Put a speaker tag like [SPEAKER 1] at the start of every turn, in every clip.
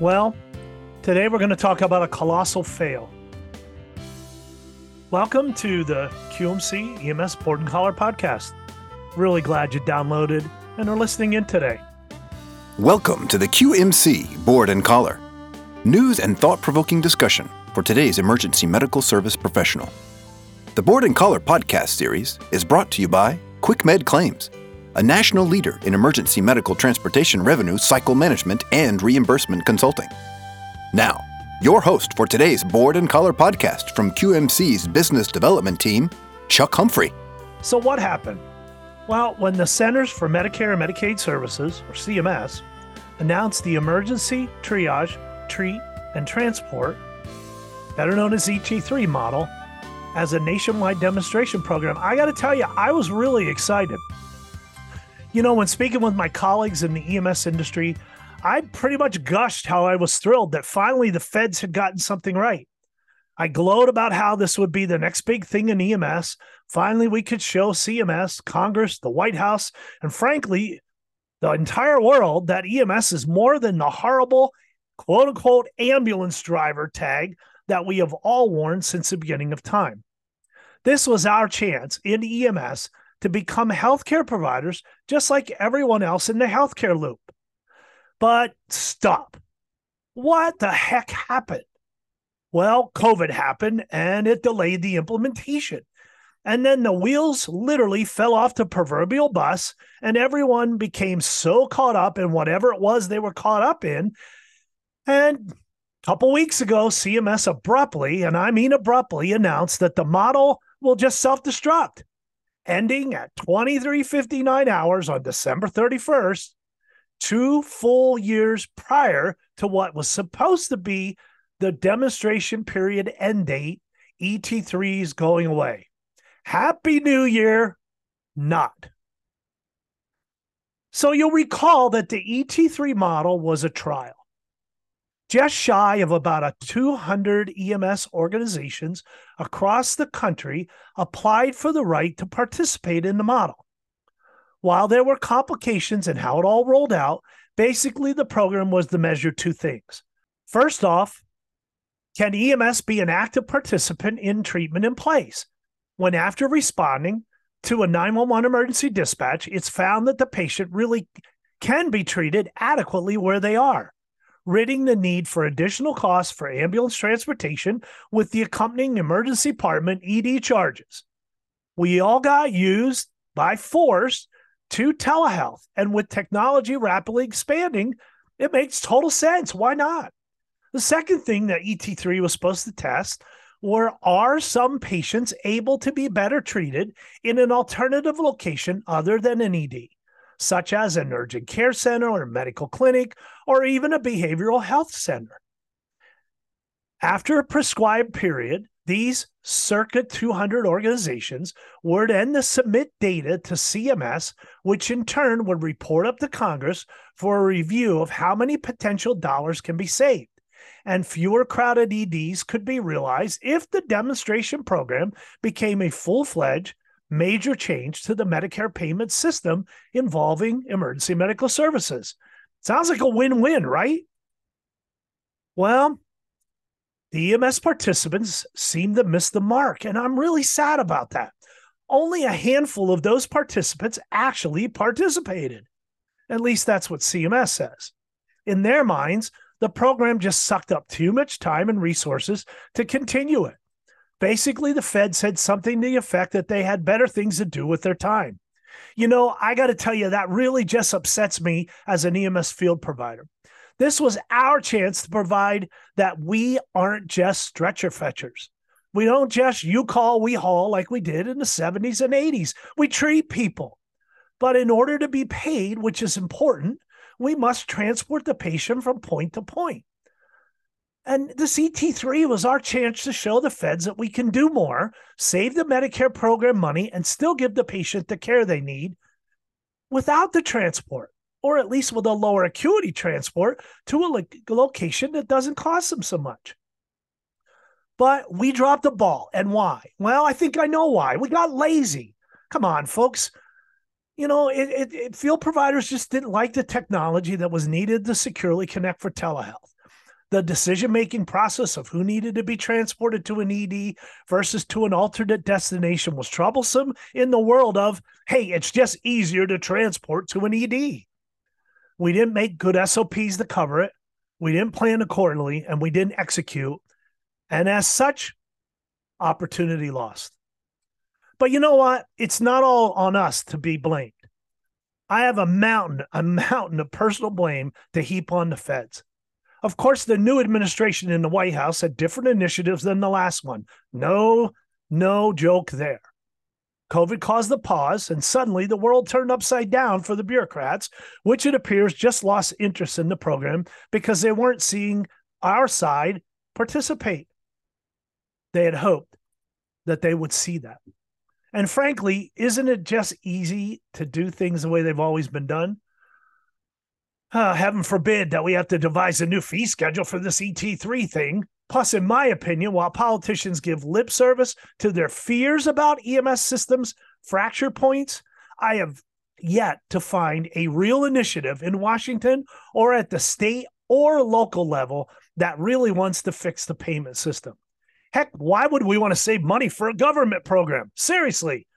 [SPEAKER 1] Well, today we're going to talk about a colossal fail. Welcome to the QMC EMS Board and Collar podcast. Really glad you downloaded and are listening in today.
[SPEAKER 2] Welcome to the QMC Board and Collar, news and thought provoking discussion for today's emergency medical service professional. The Board and Collar podcast series is brought to you by QuickMed Claims a national leader in emergency medical transportation revenue cycle management and reimbursement consulting. Now, your host for today's Board and Collar podcast from QMC's business development team, Chuck Humphrey.
[SPEAKER 1] So, what happened? Well, when the Centers for Medicare and Medicaid Services, or CMS, announced the Emergency Triage, Treat, and Transport, better known as ET3 model, as a nationwide demonstration program, I got to tell you, I was really excited. You know, when speaking with my colleagues in the EMS industry, I pretty much gushed how I was thrilled that finally the feds had gotten something right. I glowed about how this would be the next big thing in EMS. Finally, we could show CMS, Congress, the White House, and frankly, the entire world that EMS is more than the horrible quote unquote ambulance driver tag that we have all worn since the beginning of time. This was our chance in EMS to become healthcare providers just like everyone else in the healthcare loop. But stop. What the heck happened? Well, COVID happened and it delayed the implementation. And then the wheels literally fell off the proverbial bus, and everyone became so caught up in whatever it was they were caught up in. And a couple weeks ago, CMS abruptly, and I mean abruptly, announced that the model will just self destruct ending at 2359 hours on December 31st, two full years prior to what was supposed to be the demonstration period end date, ET3's going away. Happy New Year, not. So you'll recall that the ET3 model was a trial just shy of about a 200 EMS organizations across the country applied for the right to participate in the model. While there were complications in how it all rolled out, basically the program was to measure two things. First off, can EMS be an active participant in treatment in place? When after responding to a 911 emergency dispatch, it's found that the patient really can be treated adequately where they are ridding the need for additional costs for ambulance transportation with the accompanying emergency department ED charges. We all got used by force to telehealth, and with technology rapidly expanding, it makes total sense. Why not? The second thing that ET3 was supposed to test were are some patients able to be better treated in an alternative location other than an ED? Such as an urgent care center or a medical clinic or even a behavioral health center. After a prescribed period, these circa 200 organizations were then submit data to CMS, which in turn would report up to Congress for a review of how many potential dollars can be saved. And fewer crowded EDs could be realized if the demonstration program became a full fledged major change to the Medicare payment system involving emergency medical services. Sounds like a win win, right? Well, the EMS participants seem to miss the mark, and I'm really sad about that. Only a handful of those participants actually participated. At least that's what CMS says. In their minds, the program just sucked up too much time and resources to continue it. Basically, the Fed said something to the effect that they had better things to do with their time. You know, I got to tell you, that really just upsets me as an EMS field provider. This was our chance to provide that we aren't just stretcher fetchers. We don't just you call, we haul like we did in the 70s and 80s. We treat people. But in order to be paid, which is important, we must transport the patient from point to point. And the ET3 was our chance to show the feds that we can do more, save the Medicare program money, and still give the patient the care they need without the transport, or at least with a lower acuity transport to a location that doesn't cost them so much. But we dropped the ball. And why? Well, I think I know why. We got lazy. Come on, folks. You know, it, it, it, field providers just didn't like the technology that was needed to securely connect for telehealth. The decision making process of who needed to be transported to an ED versus to an alternate destination was troublesome in the world of, hey, it's just easier to transport to an ED. We didn't make good SOPs to cover it. We didn't plan accordingly and we didn't execute. And as such, opportunity lost. But you know what? It's not all on us to be blamed. I have a mountain, a mountain of personal blame to heap on the feds. Of course, the new administration in the White House had different initiatives than the last one. No, no joke there. COVID caused the pause, and suddenly the world turned upside down for the bureaucrats, which it appears just lost interest in the program because they weren't seeing our side participate. They had hoped that they would see that. And frankly, isn't it just easy to do things the way they've always been done? Uh, heaven forbid that we have to devise a new fee schedule for this ET3 thing. Plus, in my opinion, while politicians give lip service to their fears about EMS systems fracture points, I have yet to find a real initiative in Washington or at the state or local level that really wants to fix the payment system. Heck, why would we want to save money for a government program? Seriously,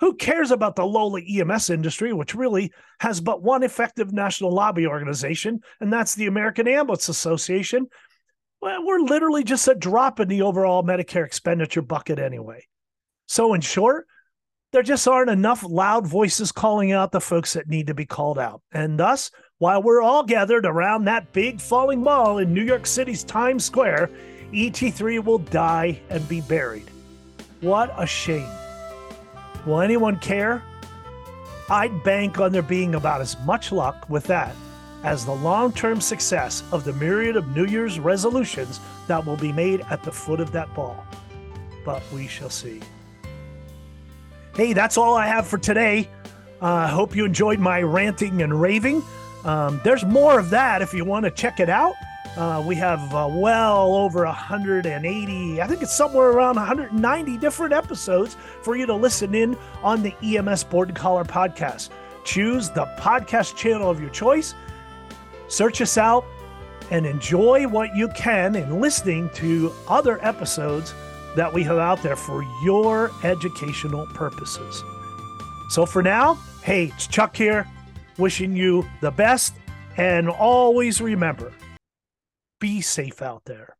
[SPEAKER 1] who cares about the lowly EMS industry, which really has but one effective national lobby organization, and that's the American Ambulance Association? Well, we're literally just a drop in the overall Medicare expenditure bucket anyway. So, in short, there just aren't enough loud voices calling out the folks that need to be called out. And thus, while we're all gathered around that big falling mall in New York City's Times Square, ET3 will die and be buried. What a shame. Will anyone care? I'd bank on there being about as much luck with that as the long term success of the myriad of New Year's resolutions that will be made at the foot of that ball. But we shall see. Hey, that's all I have for today. I uh, hope you enjoyed my ranting and raving. Um, there's more of that if you want to check it out. Uh, we have uh, well over 180, I think it's somewhere around 190 different episodes for you to listen in on the EMS Board and Collar podcast. Choose the podcast channel of your choice, search us out, and enjoy what you can in listening to other episodes that we have out there for your educational purposes. So for now, hey, it's Chuck here, wishing you the best, and always remember be safe out there.